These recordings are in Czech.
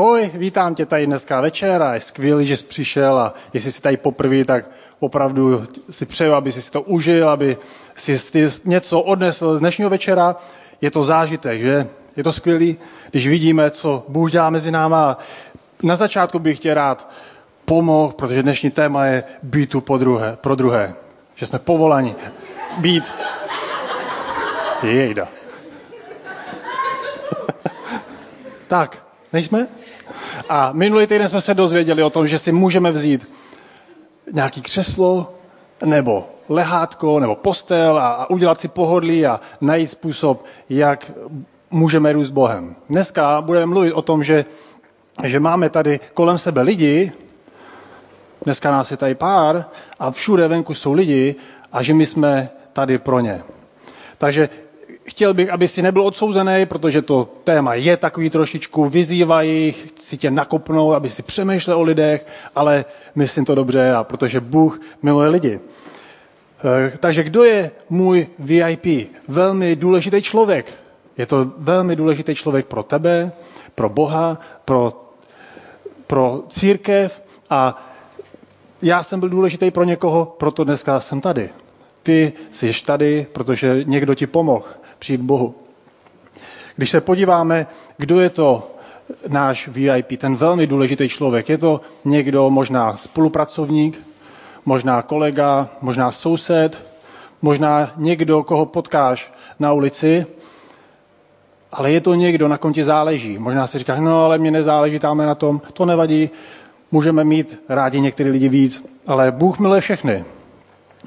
Ahoj, vítám tě tady dneska večer a je skvělý, že jsi přišel a jestli jsi tady poprvé, tak opravdu si přeju, aby si to užil, aby si něco odnesl z dnešního večera. Je to zážitek, že? Je to skvělý, když vidíme, co Bůh dělá mezi náma. Na začátku bych tě rád pomohl, protože dnešní téma je být tu po druhé, pro druhé. Že jsme povolani být. Jejda. tak, nejsme? A minulý týden jsme se dozvěděli o tom, že si můžeme vzít nějaký křeslo, nebo lehátko, nebo postel a, a udělat si pohodlí a najít způsob, jak můžeme růst Bohem. Dneska budeme mluvit o tom, že, že máme tady kolem sebe lidi, dneska nás je tady pár a všude venku jsou lidi a že my jsme tady pro ně. Takže chtěl bych, aby si nebyl odsouzený, protože to téma je takový trošičku, vyzývají, si tě nakopnou, aby si přemýšlel o lidech, ale myslím to dobře, a protože Bůh miluje lidi. Eh, takže kdo je můj VIP? Velmi důležitý člověk. Je to velmi důležitý člověk pro tebe, pro Boha, pro, pro církev a já jsem byl důležitý pro někoho, proto dneska jsem tady. Ty jsi tady, protože někdo ti pomohl přijít k Bohu. Když se podíváme, kdo je to náš VIP, ten velmi důležitý člověk, je to někdo, možná spolupracovník, možná kolega, možná soused, možná někdo, koho potkáš na ulici, ale je to někdo, na kom ti záleží. Možná si říkáš, no ale mě nezáleží, tam na tom, to nevadí, můžeme mít rádi některý lidi víc, ale Bůh miluje všechny.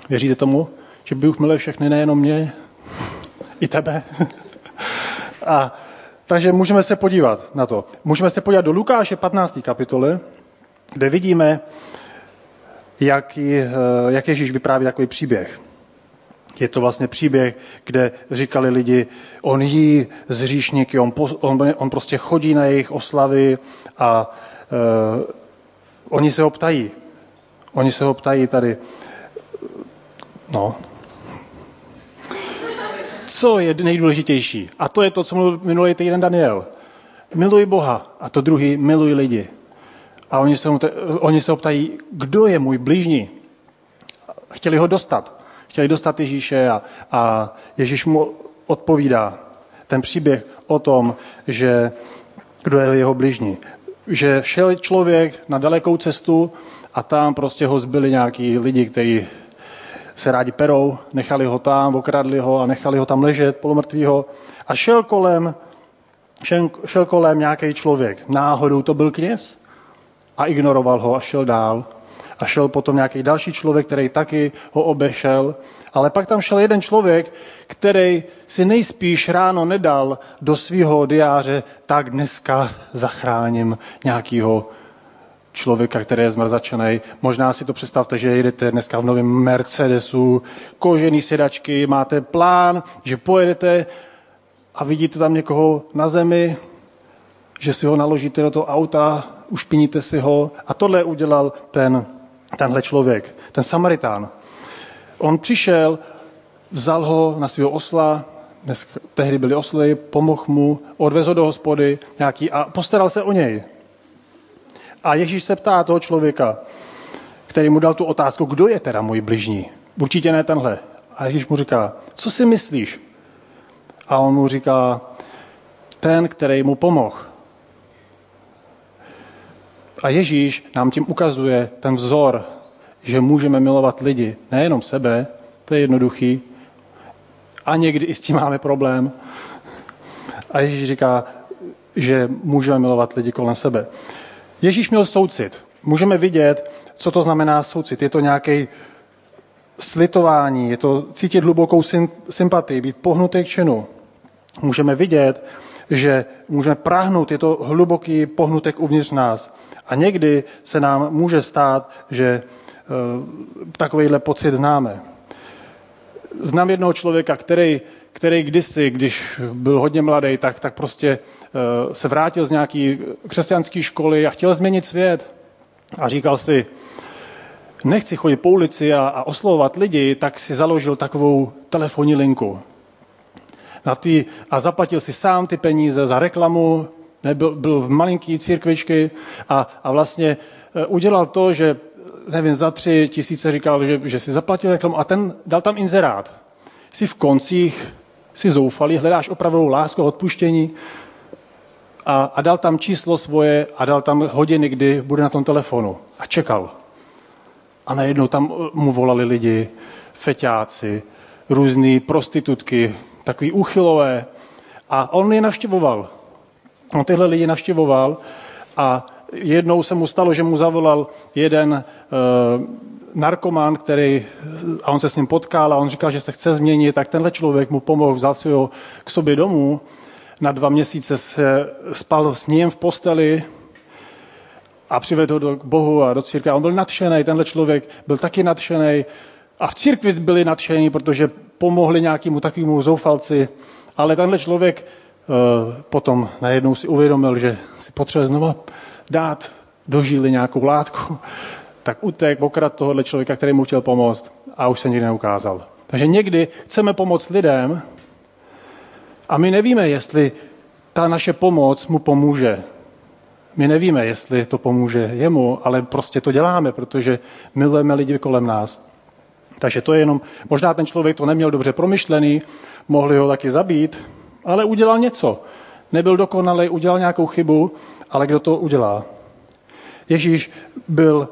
Věříte tomu, že Bůh miluje všechny, nejenom mě? I tebe. A, takže můžeme se podívat na to. Můžeme se podívat do Lukáše 15. kapitoly, kde vidíme, jak, eh, jak Ježíš vypráví takový příběh. Je to vlastně příběh, kde říkali lidi, on jí z hříšníky, on, on, on prostě chodí na jejich oslavy a uh, oni se ho ptají. Oni se ho ptají tady, no, co je nejdůležitější. A to je to, co mluvil minulý týden Daniel. Miluj Boha a to druhý miluj lidi. A oni se, oni se ptají, kdo je můj blížní. Chtěli ho dostat. Chtěli dostat Ježíše a, a Ježíš mu odpovídá ten příběh o tom, že kdo je jeho blížní. Že šel člověk na dalekou cestu a tam prostě ho zbyli nějaký lidi, kteří se rádi perou, nechali ho tam, okradli ho a nechali ho tam ležet polomrtvýho. A šel kolem, šel, šel kolem nějaký člověk. Náhodou to byl kněz a ignoroval ho a šel dál. A šel potom nějaký další člověk, který taky ho obešel. Ale pak tam šel jeden člověk, který si nejspíš ráno nedal do svého diáře, tak dneska zachráním nějakého člověka, který je zmrzačený. Možná si to představte, že jedete dneska v novém Mercedesu, kožený sedačky, máte plán, že pojedete a vidíte tam někoho na zemi, že si ho naložíte do toho auta, ušpiníte si ho. A tohle udělal ten, tenhle člověk, ten Samaritán. On přišel, vzal ho na svého osla, dnes, tehdy byly osly, pomohl mu, odvezl do hospody nějaký a postaral se o něj. A Ježíš se ptá toho člověka, který mu dal tu otázku, kdo je teda můj bližní? Určitě ne tenhle. A Ježíš mu říká, co si myslíš? A on mu říká, ten, který mu pomohl. A Ježíš nám tím ukazuje ten vzor, že můžeme milovat lidi, nejenom sebe, to je jednoduchý, a někdy i s tím máme problém. A Ježíš říká, že můžeme milovat lidi kolem sebe. Ježíš měl soucit. Můžeme vidět, co to znamená soucit. Je to nějaký slitování, je to cítit hlubokou sympatii, být pohnutý k činu. Můžeme vidět, že můžeme práhnout, je to hluboký pohnutek uvnitř nás. A někdy se nám může stát, že uh, takovýhle pocit známe. Znám jednoho člověka, který, který kdysi, když byl hodně mladý, tak, tak prostě Eh, se vrátil z nějaké křesťanské školy a chtěl změnit svět. A říkal si, nechci chodit po ulici a, a oslovovat lidi, tak si založil takovou telefonní linku. Na ty, a zaplatil si sám ty peníze za reklamu Nebyl, byl v malinký církvičky a, a vlastně eh, udělal to, že nevím, za tři tisíce říkal, že, že si zaplatil reklamu a ten dal tam inzerát. Jsi v koncích, jsi zoufalý, hledáš opravdu lásku a odpuštění a, a dal tam číslo svoje a dal tam hodiny, kdy bude na tom telefonu a čekal. A najednou tam mu volali lidi, feťáci, různé prostitutky, takový úchylové. A on je navštěvoval. On tyhle lidi navštěvoval a jednou se mu stalo, že mu zavolal jeden uh, narkoman, který, a on se s ním potkal a on říkal, že se chce změnit, tak tenhle člověk mu pomohl, vzal si ho k sobě domů, na dva měsíce se spal s ním v posteli a přivedl ho do Bohu a do církve. A on byl nadšený, tenhle člověk byl taky nadšený. A v církvi byli nadšení, protože pomohli nějakému takovému zoufalci. Ale tenhle člověk uh, potom najednou si uvědomil, že si potřebuje znova dát do žíly nějakou látku, tak utek, okrad tohohle člověka, který mu chtěl pomoct a už se nikdy neukázal. Takže někdy chceme pomoct lidem a my nevíme, jestli ta naše pomoc mu pomůže. My nevíme, jestli to pomůže jemu, ale prostě to děláme, protože milujeme lidi kolem nás. Takže to je jenom, možná ten člověk to neměl dobře promyšlený, mohli ho taky zabít, ale udělal něco. Nebyl dokonalý, udělal nějakou chybu ale kdo to udělá? Ježíš byl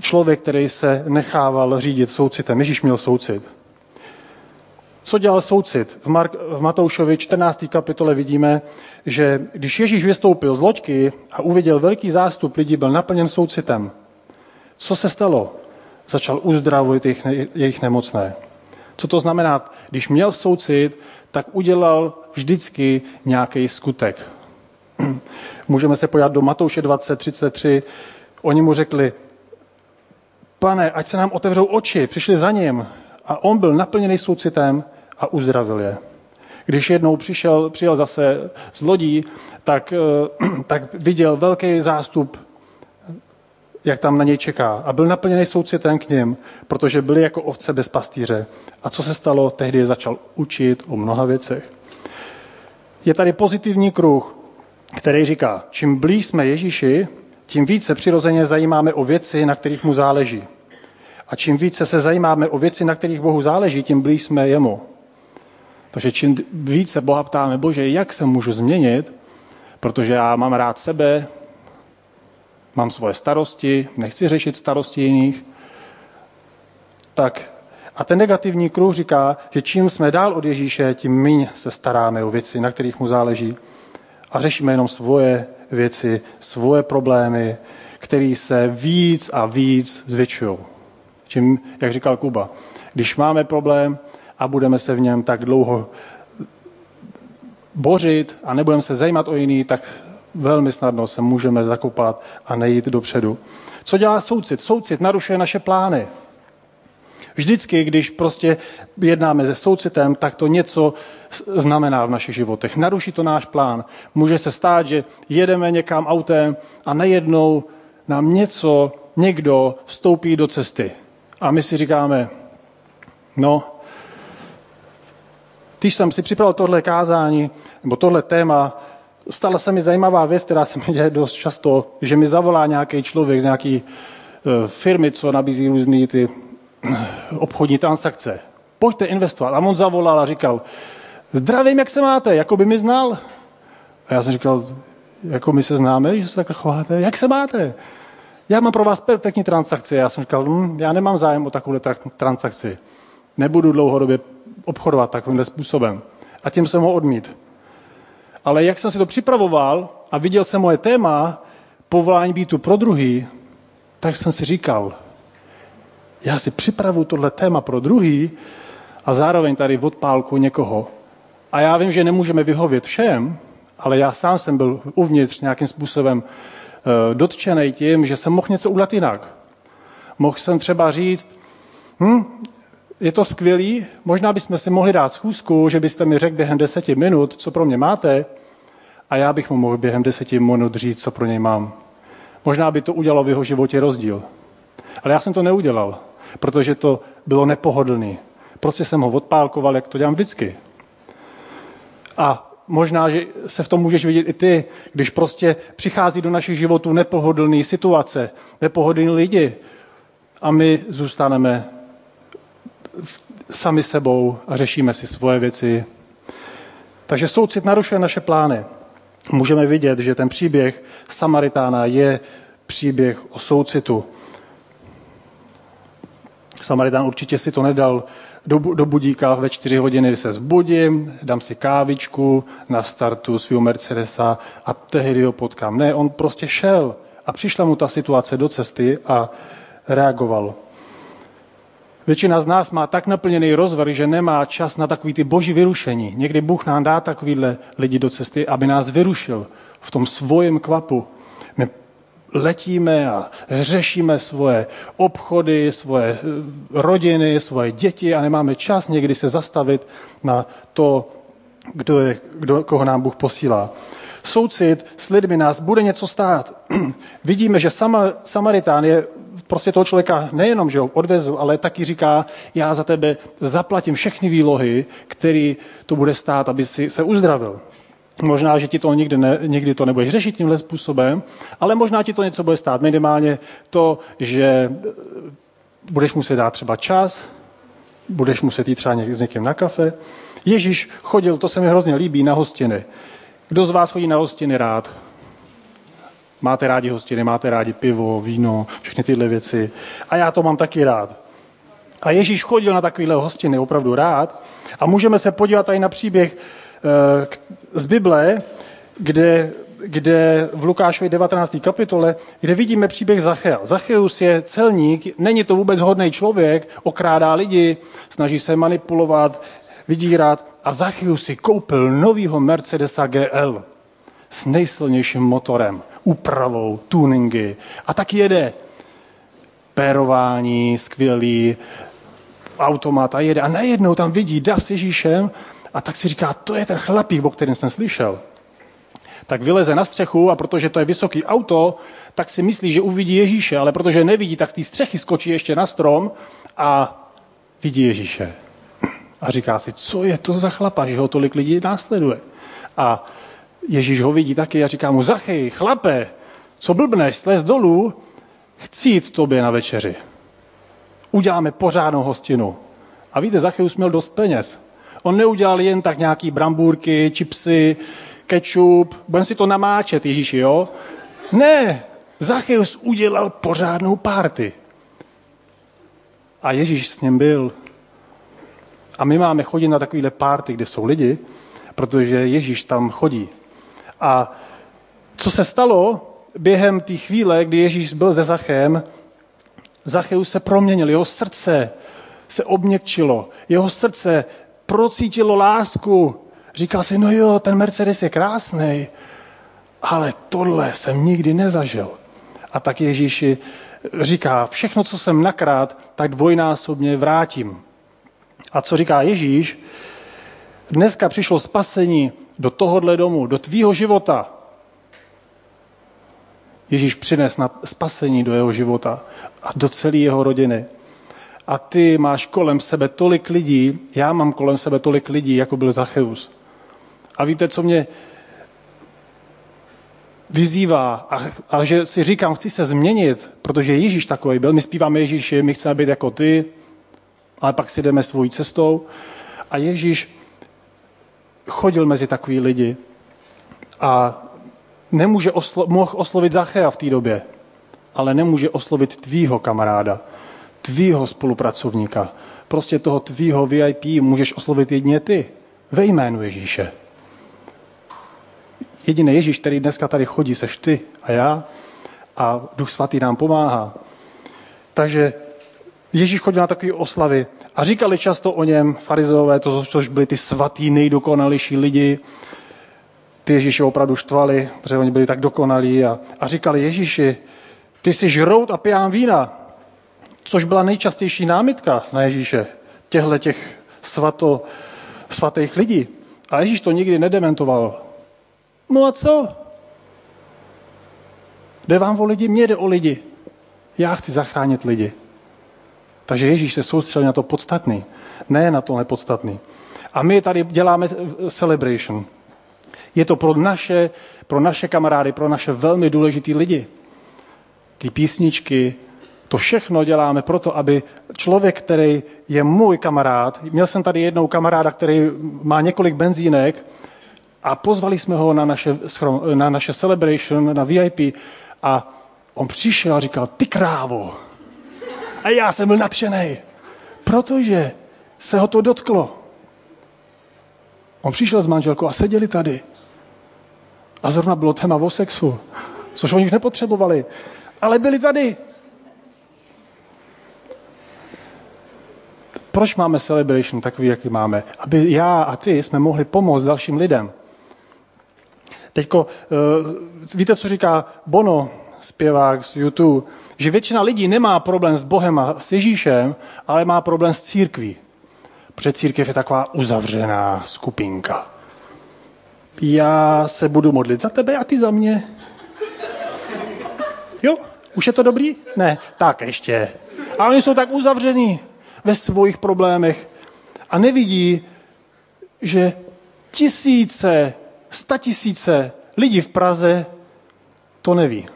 člověk, který se nechával řídit soucitem. Ježíš měl soucit. Co dělal soucit? V, Mark, v Matoušovi 14. kapitole vidíme, že když Ježíš vystoupil z loďky a uviděl velký zástup lidí, byl naplněn soucitem. Co se stalo? Začal uzdravovat jejich, jejich nemocné. Co to znamená? Když měl soucit, tak udělal vždycky nějaký skutek. Můžeme se podívat do Matouše 2033. Oni mu řekli, pane, ať se nám otevřou oči, přišli za ním. A on byl naplněný soucitem a uzdravil je. Když jednou přišel, přijel zase z lodí, tak, eh, tak viděl velký zástup, jak tam na něj čeká. A byl naplněný soucitem k ním, protože byli jako ovce bez pastýře. A co se stalo? Tehdy začal učit o mnoha věcech. Je tady pozitivní kruh který říká, čím blíž jsme Ježíši, tím více přirozeně zajímáme o věci, na kterých mu záleží. A čím více se zajímáme o věci, na kterých Bohu záleží, tím blíž jsme jemu. Takže čím více Boha ptáme, Bože, jak se můžu změnit, protože já mám rád sebe, mám svoje starosti, nechci řešit starosti jiných, tak a ten negativní kruh říká, že čím jsme dál od Ježíše, tím méně se staráme o věci, na kterých mu záleží a řešíme jenom svoje věci, svoje problémy, které se víc a víc zvětšují. Čím, jak říkal Kuba, když máme problém a budeme se v něm tak dlouho bořit a nebudeme se zajímat o jiný, tak velmi snadno se můžeme zakopat a nejít dopředu. Co dělá soucit? Soucit narušuje naše plány. Vždycky, když prostě jednáme se soucitem, tak to něco znamená v našich životech. Naruší to náš plán. Může se stát, že jedeme někam autem a nejednou nám něco, někdo vstoupí do cesty. A my si říkáme, no, když jsem si připravil tohle kázání, nebo tohle téma, stala se mi zajímavá věc, která se mi děje dost často, že mi zavolá nějaký člověk z nějaký e, firmy, co nabízí různý ty obchodní transakce. Pojďte investovat. A on zavolal a říkal, zdravím, jak se máte, jako by mi znal. A já jsem říkal, jako my se známe, že se takhle chováte, jak se máte? Já mám pro vás perfektní transakci. Já jsem říkal, hm, já nemám zájem o takovou transakci. Nebudu dlouhodobě obchodovat takovýmhle způsobem. A tím jsem ho odmít. Ale jak jsem si to připravoval a viděl jsem moje téma, povolání být tu pro druhý, tak jsem si říkal, já si připravu tohle téma pro druhý a zároveň tady odpálku někoho. A já vím, že nemůžeme vyhovět všem, ale já sám jsem byl uvnitř nějakým způsobem dotčený tím, že jsem mohl něco udělat jinak. Mohl jsem třeba říct, hm, je to skvělý, možná bychom si mohli dát schůzku, že byste mi řekl během deseti minut, co pro mě máte, a já bych mu mohl během deseti minut říct, co pro něj mám. Možná by to udělalo v jeho životě rozdíl. Ale já jsem to neudělal protože to bylo nepohodlný. Prostě jsem ho odpálkoval, jak to dělám vždycky. A možná, že se v tom můžeš vidět i ty, když prostě přichází do našich životů nepohodlný situace, nepohodlní lidi a my zůstaneme sami sebou a řešíme si svoje věci. Takže soucit narušuje naše plány. Můžeme vidět, že ten příběh Samaritána je příběh o soucitu. Samaritán určitě si to nedal do, do budíka ve čtyři hodiny se zbudím, dám si kávičku na startu svého Mercedesa a tehdy ho potkám. Ne, on prostě šel a přišla mu ta situace do cesty a reagoval. Většina z nás má tak naplněný rozvar, že nemá čas na takový ty boží vyrušení. Někdy Bůh nám dá takovýhle lidi do cesty, aby nás vyrušil v tom svém kvapu. Letíme a řešíme svoje obchody, svoje eh, rodiny, svoje děti a nemáme čas někdy se zastavit na to, kdo je, kdo, koho nám Bůh posílá. Soucit s lidmi nás bude něco stát. Vidíme, že sama, Samaritán je prostě toho člověka nejenom, že ho odvezl, ale taky říká, já za tebe zaplatím všechny výlohy, který to bude stát, aby si se uzdravil. Možná, že ti to nikdy, ne, nikdy to nebudeš řešit tímhle způsobem, ale možná ti to něco bude stát. Minimálně to, že budeš muset dát třeba čas, budeš muset jít třeba s někým na kafe. Ježíš chodil, to se mi hrozně líbí, na hostiny. Kdo z vás chodí na hostiny rád? Máte rádi hostiny, máte rádi pivo, víno, všechny tyhle věci. A já to mám taky rád. A Ježíš chodil na takovéhle hostiny opravdu rád. A můžeme se podívat tady na příběh eh, z Bible, kde, kde v Lukášově 19. kapitole, kde vidíme příběh Zachea. Zacheus je celník, není to vůbec hodný člověk, okrádá lidi, snaží se manipulovat, vydírat a Zacheus si koupil novýho Mercedesa GL s nejsilnějším motorem úpravou, tuningy a tak jede. Pérování, skvělý, automat a jede. A najednou tam vidí da s Ježíšem a tak si říká, to je ten chlapík, o kterém jsem slyšel. Tak vyleze na střechu a protože to je vysoký auto, tak si myslí, že uvidí Ježíše, ale protože nevidí, tak z té střechy skočí ještě na strom a vidí Ježíše. A říká si, co je to za chlapa, že ho tolik lidí následuje. A Ježíš ho vidí taky a říká mu, Zachy, chlape, co blbneš, slez dolů, chci jít tobě na večeři. Uděláme pořádnou hostinu. A víte, Zachyus měl dost peněz. On neudělal jen tak nějaký brambůrky, čipsy, kečup, budeme si to namáčet, Ježíši, jo? Ne, Zachyus udělal pořádnou párty. A Ježíš s ním byl. A my máme chodit na takovéhle párty, kde jsou lidi, protože Ježíš tam chodí. A co se stalo během té chvíle, kdy Ježíš byl ze Zachem, Zacheus se proměnil, jeho srdce se obměkčilo, jeho srdce procítilo lásku. Říkal si, no jo, ten Mercedes je krásný, ale tohle jsem nikdy nezažil. A tak Ježíši říká, všechno, co jsem nakrát, tak dvojnásobně vrátím. A co říká Ježíš? Dneska přišlo spasení do tohohle domu, do tvýho života. Ježíš přines na spasení do jeho života a do celé jeho rodiny. A ty máš kolem sebe tolik lidí, já mám kolem sebe tolik lidí, jako byl Zacheus. A víte, co mě vyzývá a, a že si říkám, chci se změnit, protože Ježíš takový byl. My zpíváme Ježíši, my chceme být jako ty, ale pak si jdeme svojí cestou. A Ježíš chodil mezi takový lidi a nemůže oslo- mohl oslovit Zachea v té době, ale nemůže oslovit tvýho kamaráda, tvýho spolupracovníka. Prostě toho tvýho VIP můžeš oslovit jedině ty, ve jménu Ježíše. Jediný Ježíš, který dneska tady chodí, seš ty a já a Duch Svatý nám pomáhá. Takže Ježíš chodil na takové oslavy a říkali často o něm farizeové, to, což byli ty svatý, nejdokonalější lidi. Ty Ježíše opravdu štvali, protože oni byli tak dokonalí a, a říkali Ježíši, ty jsi žrout a piján vína, což byla nejčastější námitka na Ježíše, těchto těch svato, svatých lidí. A Ježíš to nikdy nedementoval. No a co? Jde vám o lidi? Mně jde o lidi. Já chci zachránit lidi. Takže Ježíš se soustředil na to podstatný, ne na to nepodstatný. A my tady děláme celebration. Je to pro naše, pro naše kamarády, pro naše velmi důležitý lidi. Ty písničky, to všechno děláme proto, aby člověk, který je můj kamarád, měl jsem tady jednou kamaráda, který má několik benzínek a pozvali jsme ho na naše, na naše celebration, na VIP a on přišel a říkal, ty krávo. A já jsem byl nadšený, protože se ho to dotklo. On přišel s manželkou a seděli tady. A zrovna bylo téma o sexu, což oni už nepotřebovali. Ale byli tady. Proč máme celebration takový, jaký máme? Aby já a ty jsme mohli pomoct dalším lidem. Teďko, uh, víte, co říká Bono, zpěvák z YouTube, že většina lidí nemá problém s Bohem a s Ježíšem, ale má problém s církví. Protože církev je taková uzavřená skupinka. Já se budu modlit za tebe a ty za mě. Jo, už je to dobrý? Ne, tak ještě. A oni jsou tak uzavření ve svých problémech a nevidí, že tisíce, statisíce lidí v Praze to neví.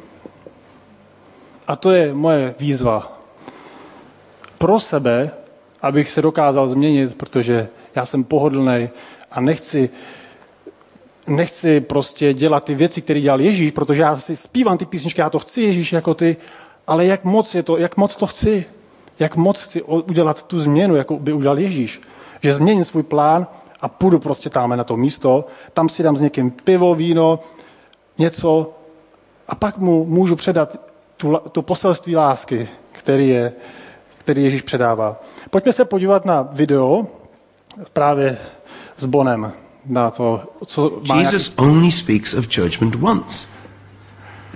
A to je moje výzva pro sebe, abych se dokázal změnit, protože já jsem pohodlný a nechci, nechci prostě dělat ty věci, které dělal Ježíš, protože já si zpívám ty písničky, já to chci Ježíš jako ty, ale jak moc, je to, jak moc to chci, jak moc chci udělat tu změnu, jako by udělal Ježíš. Že změním svůj plán a půjdu prostě tam na to místo, tam si dám s někým pivo, víno, něco a pak mu můžu předat tu, tu poselství lásky, který, je, který Ježíš předává. Pojďme se podívat na video právě s Bonem. Na to, co má Jesus nějaký... only speaks of judgment once.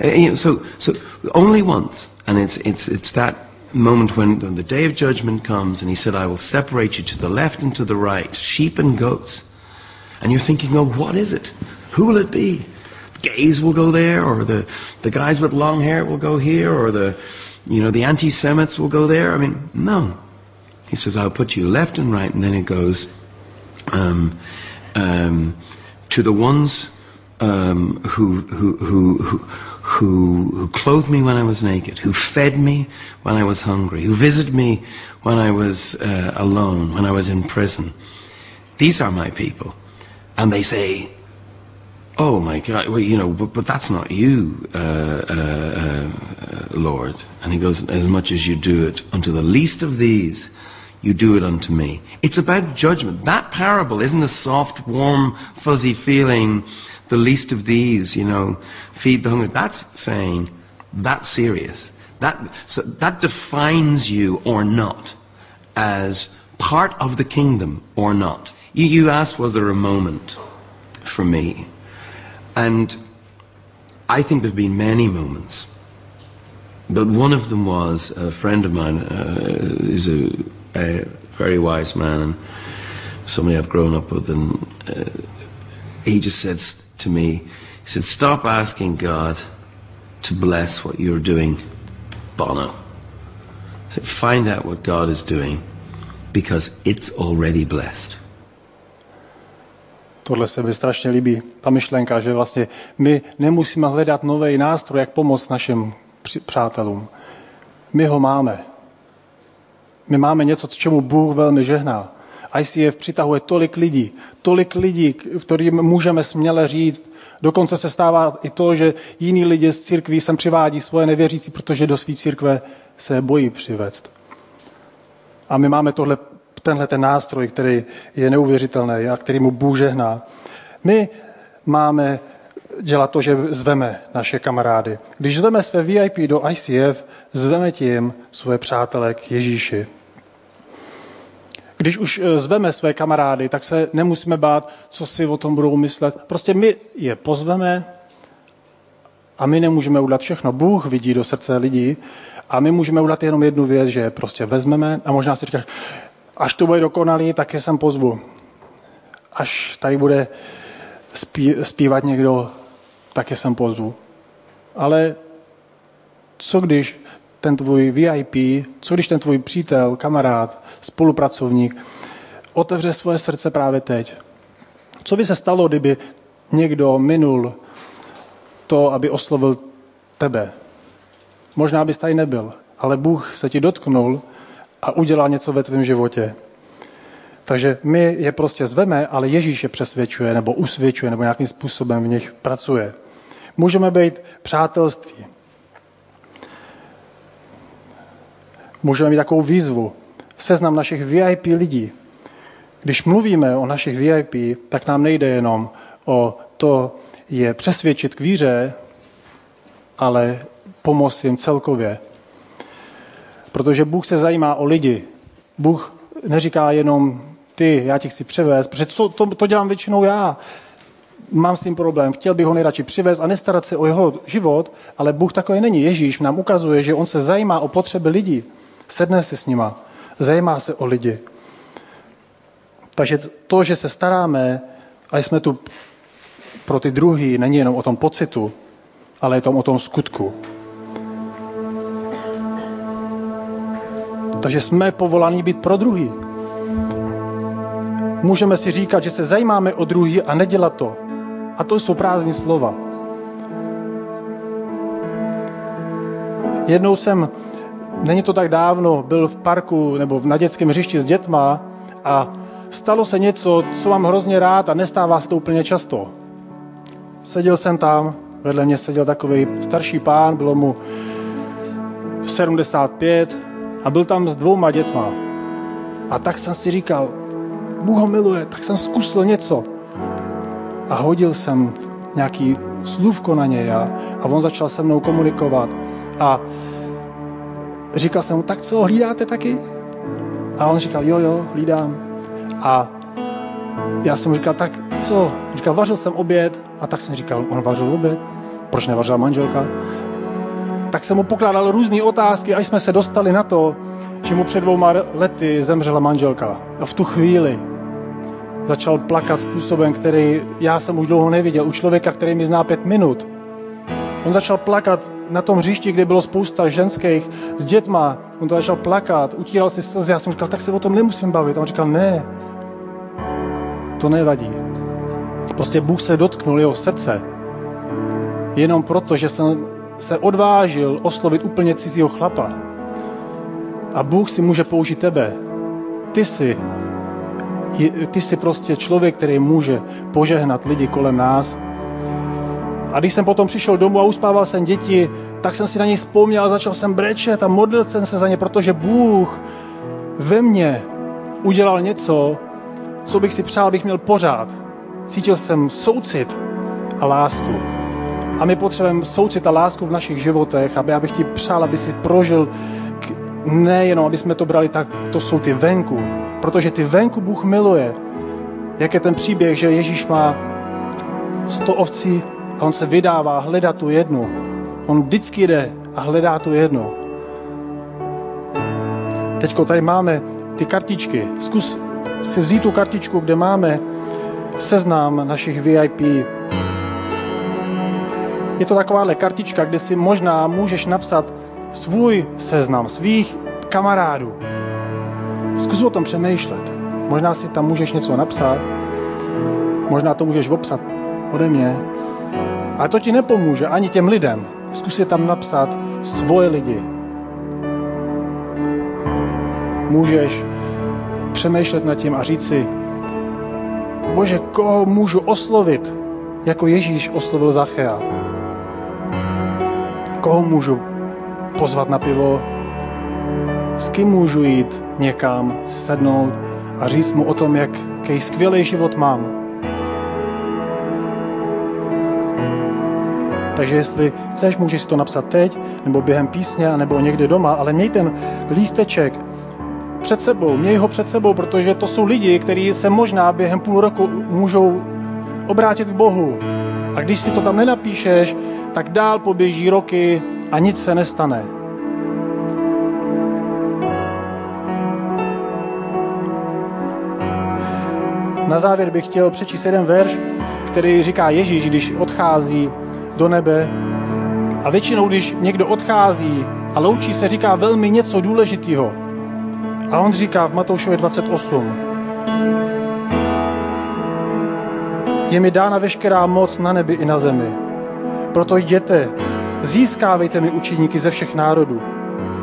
Eh, so, so only once. And it's, it's, it's that moment when, when the day of judgment comes and he said, I will separate you to the left and to the right, sheep and goats. And you're thinking, oh, what is it? Who will it be? The gays will go there, or the, the guys with long hair will go here, or the, you know, the anti-Semites will go there. I mean, no. He says, I'll put you left and right, and then it goes um, um, to the ones um, who, who, who, who, who, who clothed me when I was naked, who fed me when I was hungry, who visited me when I was uh, alone, when I was in prison. These are my people. And they say, oh my God, well, you know, but, but that's not you, uh, uh, uh, Lord. And he goes, as much as you do it unto the least of these, you do it unto me. It's about judgment. That parable isn't a soft, warm, fuzzy feeling, the least of these, you know, feed the hungry. That's saying, that's serious. That, so that defines you or not as part of the kingdom or not. You, you asked, was there a moment for me? And I think there have been many moments. But one of them was a friend of mine, uh, is a, a, very wise man and somebody I've grown up with, and uh, he just said to me, he said, "Stop asking God to bless what you're doing, Bono. He said, Find out what God is doing, because it's already blessed." Tohle se mi strašně líbí, ta myšlenka, že vlastně my nemusíme hledat nový nástroj, jak pomoct našim přátelům. My ho máme. My máme něco, čemu Bůh velmi žehná. ICF přitahuje tolik lidí, tolik lidí, kterým můžeme směle říct, Dokonce se stává i to, že jiní lidi z církví sem přivádí svoje nevěřící, protože do své církve se bojí přivést. A my máme tohle tenhle ten nástroj, který je neuvěřitelný a který mu Bůh žehná. My máme dělat to, že zveme naše kamarády. Když zveme své VIP do ICF, zveme tím svoje přátelé k Ježíši. Když už eh, zveme své kamarády, tak se nemusíme bát, co si o tom budou myslet. Prostě my je pozveme a my nemůžeme udělat všechno. Bůh vidí do srdce lidí a my můžeme udělat jenom jednu věc, že prostě vezmeme a možná si říkáš, Až to bude dokonalý, tak je sem pozvu. Až tady bude zpívat někdo, tak je sem pozvu. Ale co když ten tvůj VIP, co když ten tvůj přítel, kamarád, spolupracovník otevře svoje srdce právě teď? Co by se stalo, kdyby někdo minul to, aby oslovil tebe. Možná bys tady nebyl, ale Bůh se ti dotknul a udělal něco ve tvém životě. Takže my je prostě zveme, ale Ježíš je přesvědčuje nebo usvědčuje nebo nějakým způsobem v nich pracuje. Můžeme být přátelství. Můžeme mít takovou výzvu. Seznam našich VIP lidí. Když mluvíme o našich VIP, tak nám nejde jenom o to je přesvědčit k víře, ale pomoct jim celkově. Protože Bůh se zajímá o lidi. Bůh neříká jenom ty, já tě chci přivést, protože to, to, to dělám většinou já. Mám s tím problém, chtěl bych ho nejradši přivést a nestarat se o jeho život, ale Bůh takový není. Ježíš nám ukazuje, že on se zajímá o potřeby lidí. Sedne si s nima, zajímá se o lidi. Takže to, že se staráme a jsme tu pro ty druhý, není jenom o tom pocitu, ale je to o tom skutku. Takže jsme povolaní být pro druhý. Můžeme si říkat, že se zajímáme o druhý a nedělat to. A to jsou prázdné slova. Jednou jsem, není to tak dávno, byl v parku nebo na dětském hřišti s dětma a stalo se něco, co mám hrozně rád a nestává se to úplně často. Seděl jsem tam, vedle mě seděl takový starší pán, bylo mu 75 a byl tam s dvouma dětma. A tak jsem si říkal, Bůh ho miluje, tak jsem zkusil něco. A hodil jsem nějaký slůvko na něj a, a on začal se mnou komunikovat. A říkal jsem mu, tak co, hlídáte taky? A on říkal, jo, jo, hlídám. A já jsem mu říkal, tak co? Říkal, vařil jsem oběd. A tak jsem říkal, on vařil oběd? Proč nevařila manželka? Tak jsem mu pokládal různé otázky, až jsme se dostali na to, že mu před dvouma lety zemřela manželka. A v tu chvíli začal plakat způsobem, který já jsem už dlouho neviděl. U člověka, který mi zná pět minut. On začal plakat na tom hřišti, kde bylo spousta ženských s dětma. On to začal plakat, utíral si slzy. Já jsem říkal, tak se o tom nemusím bavit. A on říkal, ne, to nevadí. Prostě Bůh se dotknul jeho srdce. Jenom proto, že jsem se odvážil oslovit úplně cizího chlapa. A Bůh si může použít tebe. Ty jsi, ty jsi prostě člověk, který může požehnat lidi kolem nás. A když jsem potom přišel domů a uspával jsem děti, tak jsem si na něj vzpomněl a začal jsem brečet a modlil jsem se za ně, protože Bůh ve mně udělal něco, co bych si přál, bych měl pořád. Cítil jsem soucit a lásku. A my potřebujeme soucit a lásku v našich životech, aby abych ti přál, aby si prožil nejenom, aby jsme to brali tak, to jsou ty venku. Protože ty venku Bůh miluje. Jak je ten příběh, že Ježíš má sto ovcí a on se vydává hledat tu jednu. On vždycky jde a hledá tu jednu. Teďko tady máme ty kartičky. Zkus si vzít tu kartičku, kde máme seznám našich VIP. Je to takováhle kartička, kde si možná můžeš napsat svůj seznam svých kamarádů. Zkus o tom přemýšlet. Možná si tam můžeš něco napsat, možná to můžeš obsat ode mě, ale to ti nepomůže ani těm lidem. Zkus je tam napsat svoje lidi. Můžeš přemýšlet nad tím a říct si, Bože, koho můžu oslovit, jako Ježíš oslovil Zachea? Koho můžu pozvat na pivo? S kým můžu jít někam, sednout a říct mu o tom, jak, jaký skvělý život mám? Takže jestli chceš, můžeš to napsat teď, nebo během písně, nebo někde doma, ale měj ten lísteček před sebou, měj ho před sebou, protože to jsou lidi, kteří se možná během půl roku můžou obrátit k Bohu. A když si to tam nenapíšeš, tak dál poběží roky a nic se nestane. Na závěr bych chtěl přečíst jeden verš, který říká Ježíš, když odchází do nebe. A většinou, když někdo odchází a loučí se, říká velmi něco důležitého. A on říká v Matoušově 28, Je mi dána veškerá moc na nebi i na zemi. Proto jděte, získávejte mi učeníky ze všech národů.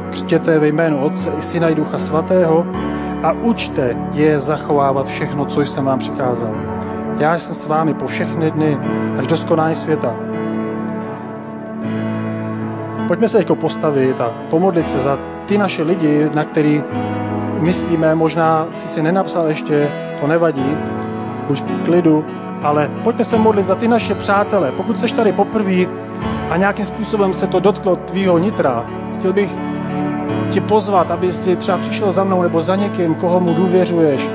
Křtěte ve jménu Otce i Syna i Ducha Svatého a učte je zachovávat všechno, co jsem vám přikázal. Já jsem s vámi po všechny dny až do skonání světa. Pojďme se jako postavit a pomodlit se za ty naše lidi, na který myslíme, možná si si nenapsal ještě, to nevadí, buď v klidu, ale pojďme se modlit za ty naše přátele. Pokud jsi tady poprvé a nějakým způsobem se to dotklo tvýho nitra, chtěl bych tě pozvat, aby si třeba přišel za mnou nebo za někým, koho mu důvěřuješ,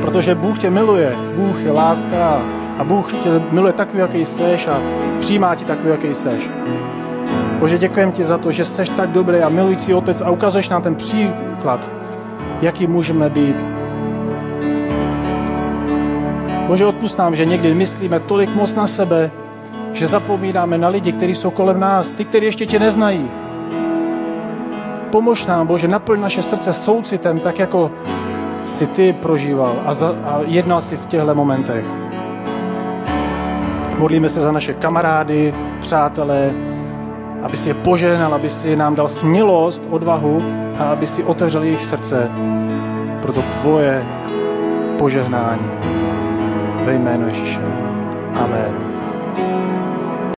protože Bůh tě miluje, Bůh je láska a Bůh tě miluje takový, jaký seš a přijímá ti takový, jaký seš. Bože, děkujem ti za to, že jsi tak dobrý a milující otec a ukazuješ nám ten příklad, jaký můžeme být. Bože, odpust nám, že někdy myslíme tolik moc na sebe, že zapomínáme na lidi, kteří jsou kolem nás, ty, kteří ještě tě neznají. Pomož nám, Bože, naplň naše srdce soucitem, tak jako si ty prožíval a, za, a jednal si v těchto momentech. Modlíme se za naše kamarády, přátelé, aby si je požehnal, aby si nám dal smělost, odvahu a aby si otevřel jejich srdce pro to tvoje požehnání. Ve jménu Ježíše. Amen.